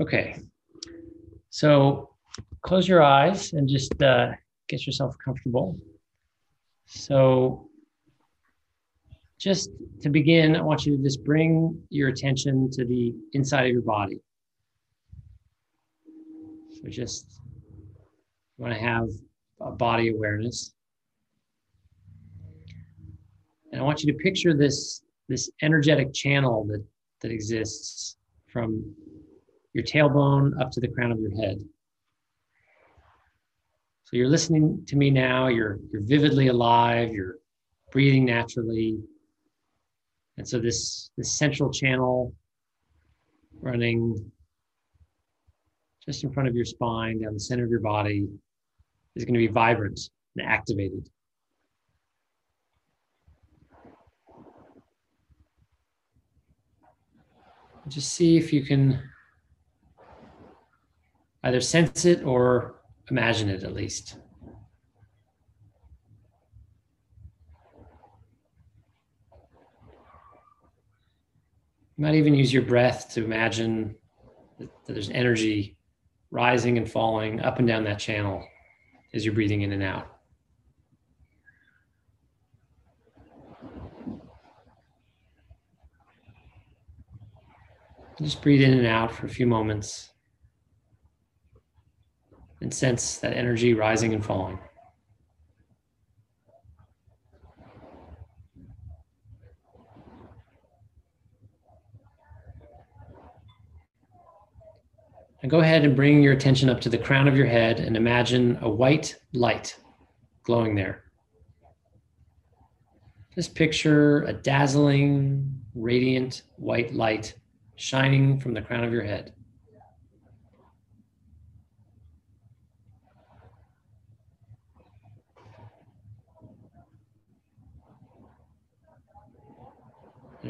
Okay. So close your eyes and just uh, get yourself comfortable. So, just to begin, I want you to just bring your attention to the inside of your body. So, just you want to have a body awareness. And I want you to picture this, this energetic channel that, that exists from your tailbone up to the crown of your head. So you're listening to me now, you're, you're vividly alive, you're breathing naturally. And so this, this central channel running just in front of your spine, down the center of your body, is going to be vibrant and activated. Just see if you can either sense it or imagine it at least. You might even use your breath to imagine that, there's energy rising and falling up and down that channel as you're breathing in and out. Just breathe in and out for a few moments and sense that energy rising and falling. And go ahead and bring your attention up to the crown of your head and imagine a white light glowing there. Just picture a dazzling, radiant white light shining from the crown of your head.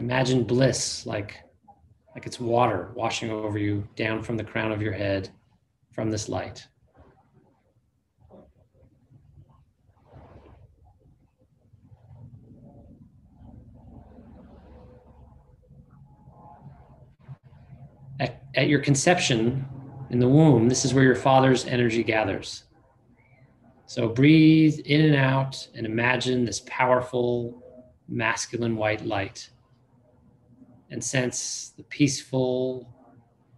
Imagine bliss like, like it's water washing over you down from the crown of your head from this light. At, at your conception in the womb, this is where your father's energy gathers. So breathe in and out and imagine this powerful masculine white light and sense the peaceful,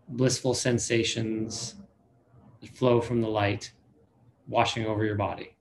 blissful sensations that flow from the light washing over your body.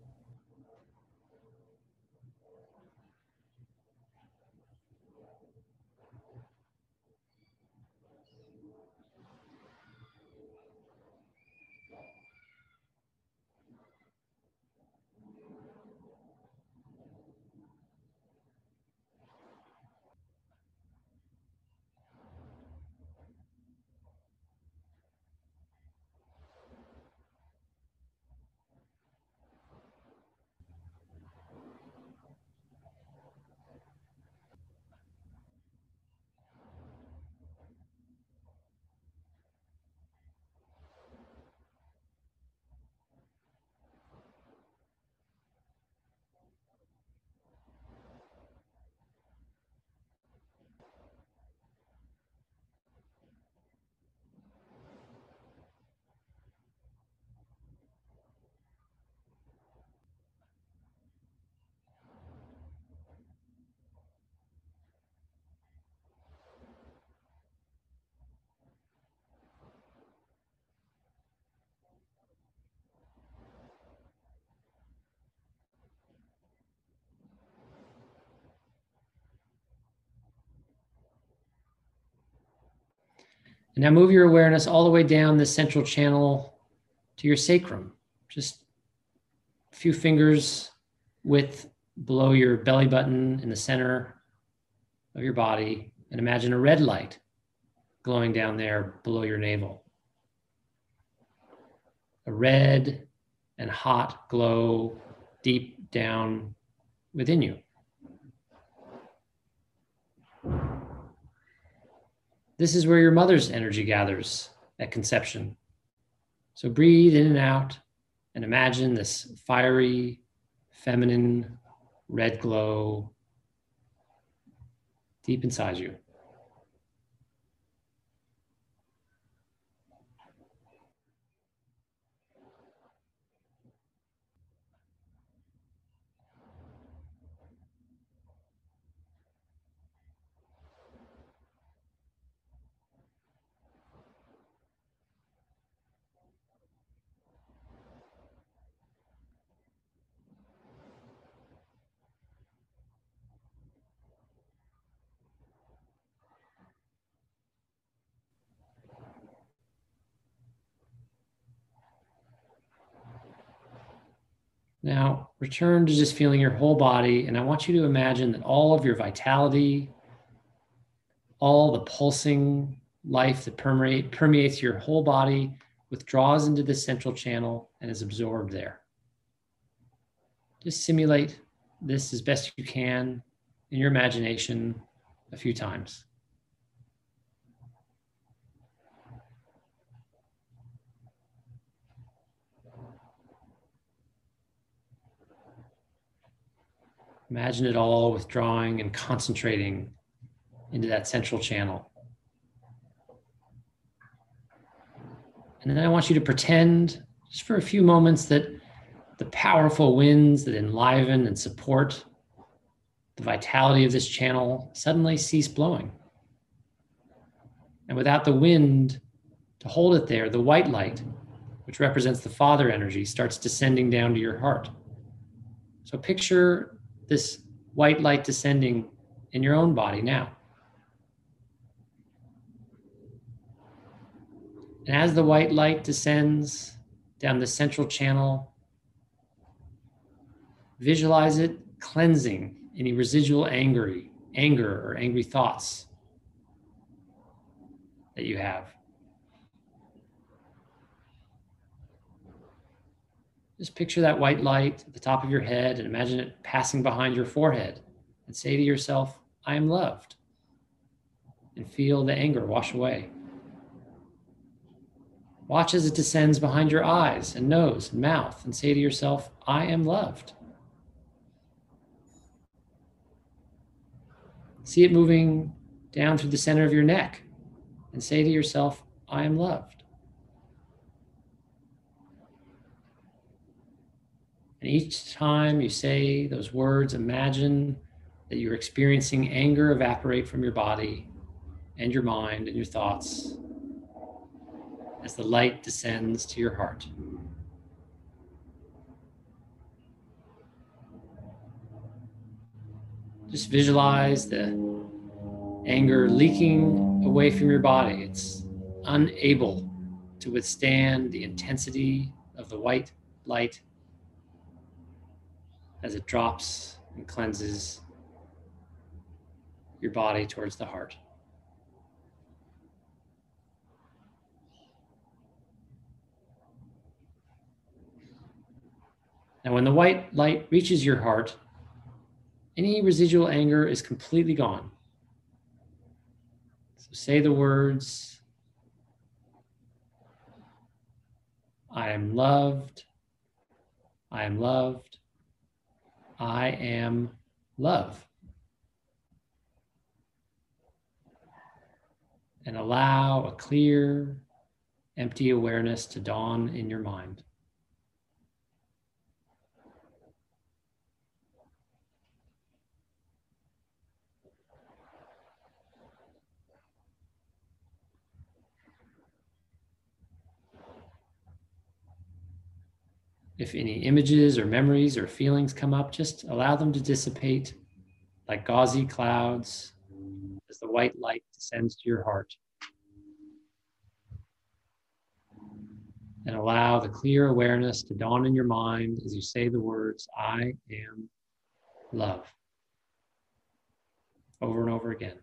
And now move your awareness all the way down the central channel to your sacrum. Just a few fingers width below your belly button in the center of your body. And imagine a red light glowing down there below your navel. A red and hot glow deep down within you. This is where your mother's energy gathers at conception. So breathe in and out and imagine this fiery, feminine red glow deep inside you. Now, return to just feeling your whole body. And I want you to imagine that all of your vitality, all the pulsing life that permeate, permeates your whole body withdraws into the central channel and is absorbed there. Just simulate this as best you can in your imagination a few times. Imagine it all withdrawing and concentrating into that central channel. And then I want you to pretend just for a few moments that the powerful winds that enliven and support the vitality of this channel suddenly cease blowing. And without the wind to hold it there, the white light, which represents the father energy, starts descending down to your heart. So picture this white light descending in your own body now. And as the white light descends down the central channel, visualize it cleansing any residual angry, anger or angry thoughts that you have. Just picture that white light at the top of your head and imagine it passing behind your forehead and say to yourself, I am loved. And feel the anger wash away. Watch as it descends behind your eyes and nose and mouth and say to yourself, I am loved. See it moving down through the center of your neck and say to yourself, I am loved. And each time you say those words, imagine that you're experiencing anger evaporate from your body and your mind and your thoughts as the light descends to your heart. Just visualize the anger leaking away from your body. It's unable to withstand the intensity of the white light as it drops and cleanses your body towards the heart. Now, when the white light reaches your heart, any residual anger is completely gone. So say the words I am loved. I am loved. I am love. And allow a clear, empty awareness to dawn in your mind. If any images or memories or feelings come up, just allow them to dissipate like gauzy clouds as the white light descends to your heart. And allow the clear awareness to dawn in your mind as you say the words, I am love, over and over again.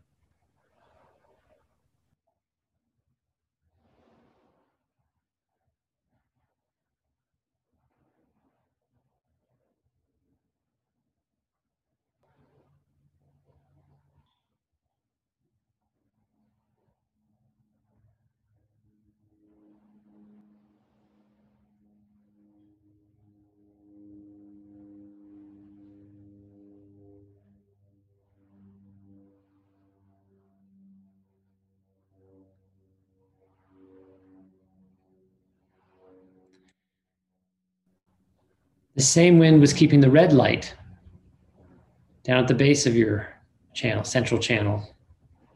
The same wind was keeping the red light down at the base of your channel, central channel.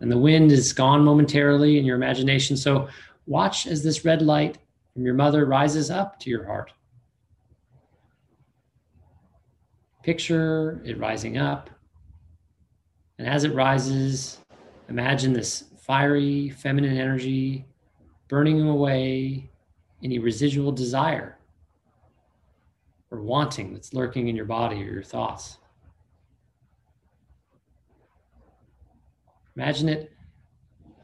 And the wind is gone momentarily in your imagination. So watch as this red light from your mother rises up to your heart. Picture it rising up. And as it rises, imagine this fiery feminine energy burning away any residual desire or wanting that's lurking in your body or your thoughts. Imagine it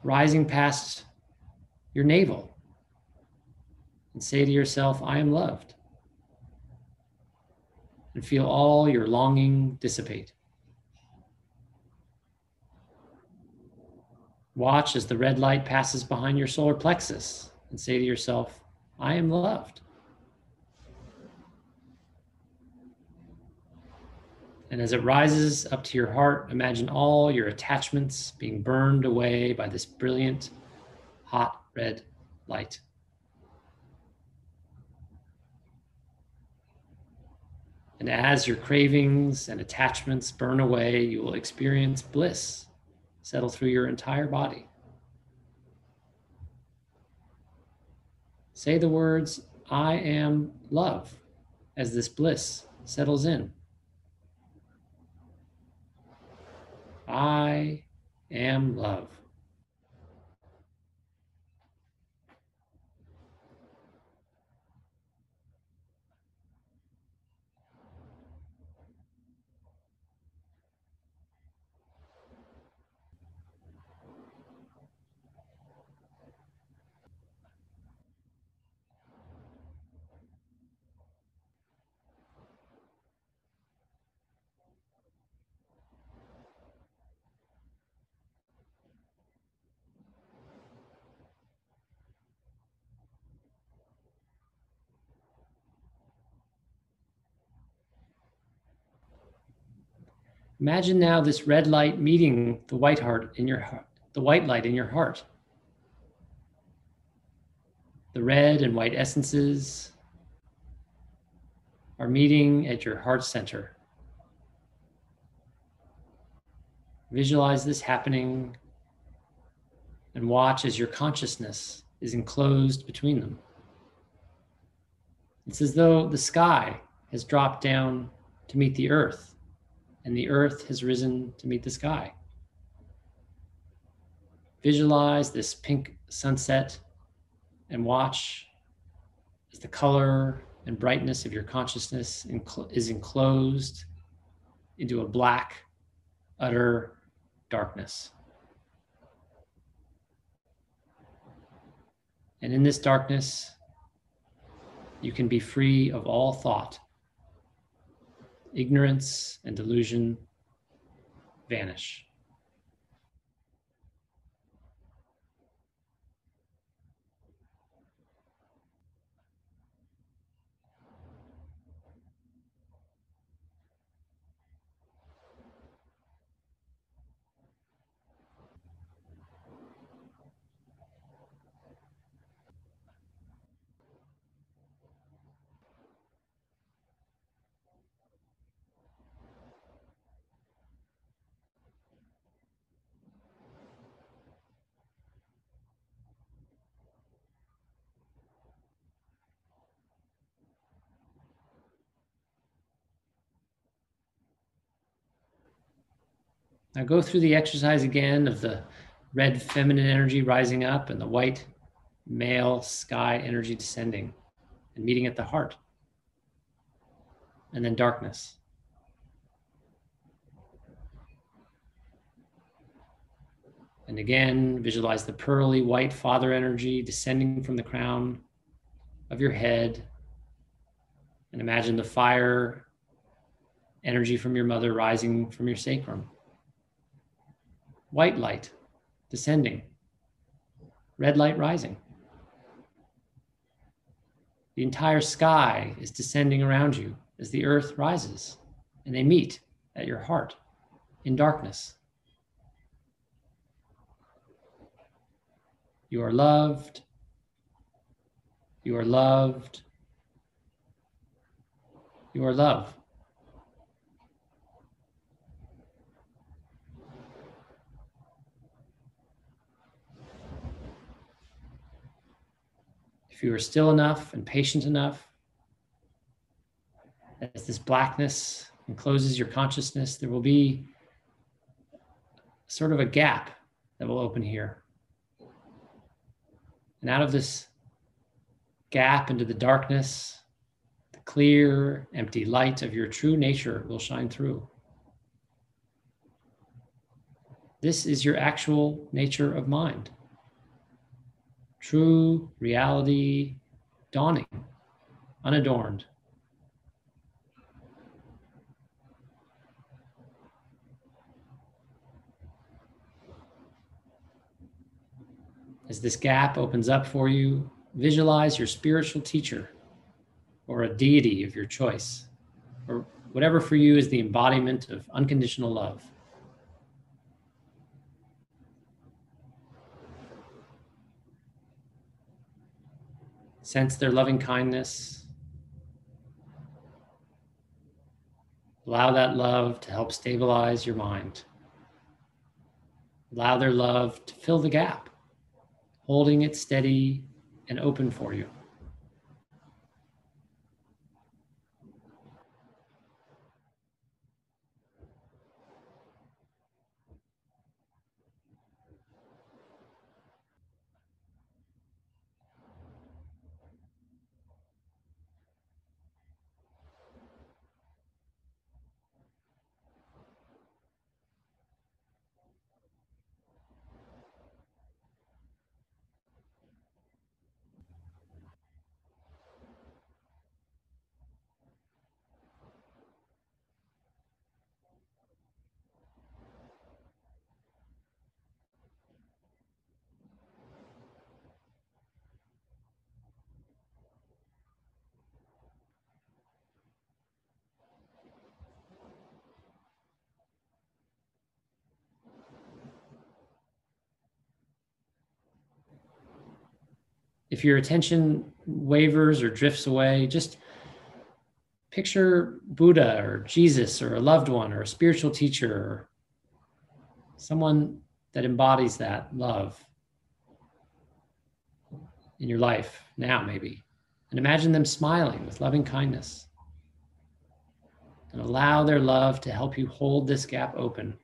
rising past your navel and say to yourself, I am loved. And feel all your longing dissipate. Watch as the red light passes behind your solar plexus and say to yourself, I am loved. And as it rises up to your heart, imagine all your attachments being burned away by this brilliant, hot red light. And as your cravings and attachments burn away, you will experience bliss settle through your entire body. Say the words, I am love, as this bliss settles in. I am love. Imagine now this red light meeting the white heart in your heart, the white light in your heart. The red and white essences are meeting at your heart center. Visualize this happening and watch as your consciousness is enclosed between them. It's as though the sky has dropped down to meet the earth and the earth has risen to meet the sky. Visualize this pink sunset and watch as the color and brightness of your consciousness is enclosed into a black, utter darkness. And in this darkness, you can be free of all thought ignorance and delusion vanish. Now go through the exercise again of the red feminine energy rising up and the white male sky energy descending and meeting at the heart. And then darkness. And again, visualize the pearly white father energy descending from the crown of your head. And imagine the fire energy from your mother rising from your sacrum white light descending, red light rising. The entire sky is descending around you as the earth rises, and they meet at your heart in darkness. You are loved. You are loved. You are love. If you are still enough and patient enough, as this blackness encloses your consciousness, there will be sort of a gap that will open here. And out of this gap into the darkness, the clear, empty light of your true nature will shine through. This is your actual nature of mind. True reality dawning, unadorned. As this gap opens up for you, visualize your spiritual teacher or a deity of your choice, or whatever for you is the embodiment of unconditional love. Sense their loving kindness. Allow that love to help stabilize your mind. Allow their love to fill the gap, holding it steady and open for you. If your attention wavers or drifts away, just picture Buddha or Jesus or a loved one or a spiritual teacher or someone that embodies that love in your life now, maybe. And imagine them smiling with loving kindness. And allow their love to help you hold this gap open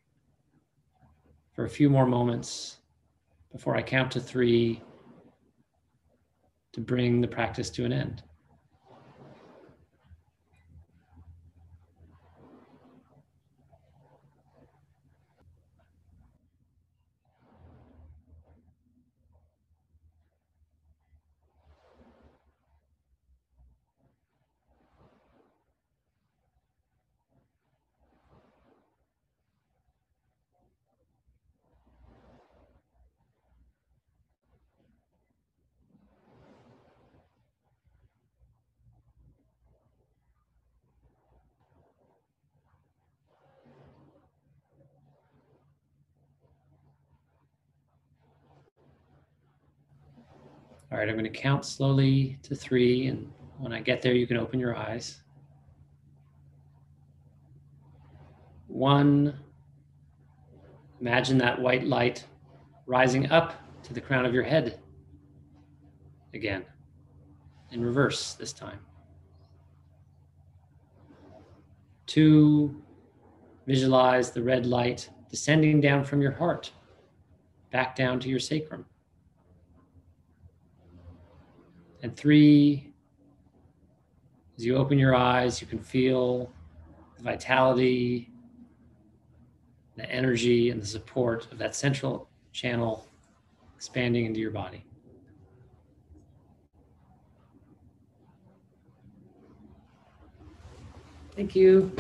for a few more moments before I count to three to bring the practice to an end. All right, I'm going to count slowly to three. And when I get there, you can open your eyes. One, imagine that white light rising up to the crown of your head again, in reverse this time. Two, visualize the red light descending down from your heart, back down to your sacrum. And three, as you open your eyes, you can feel the vitality, the energy, and the support of that central channel expanding into your body. Thank you.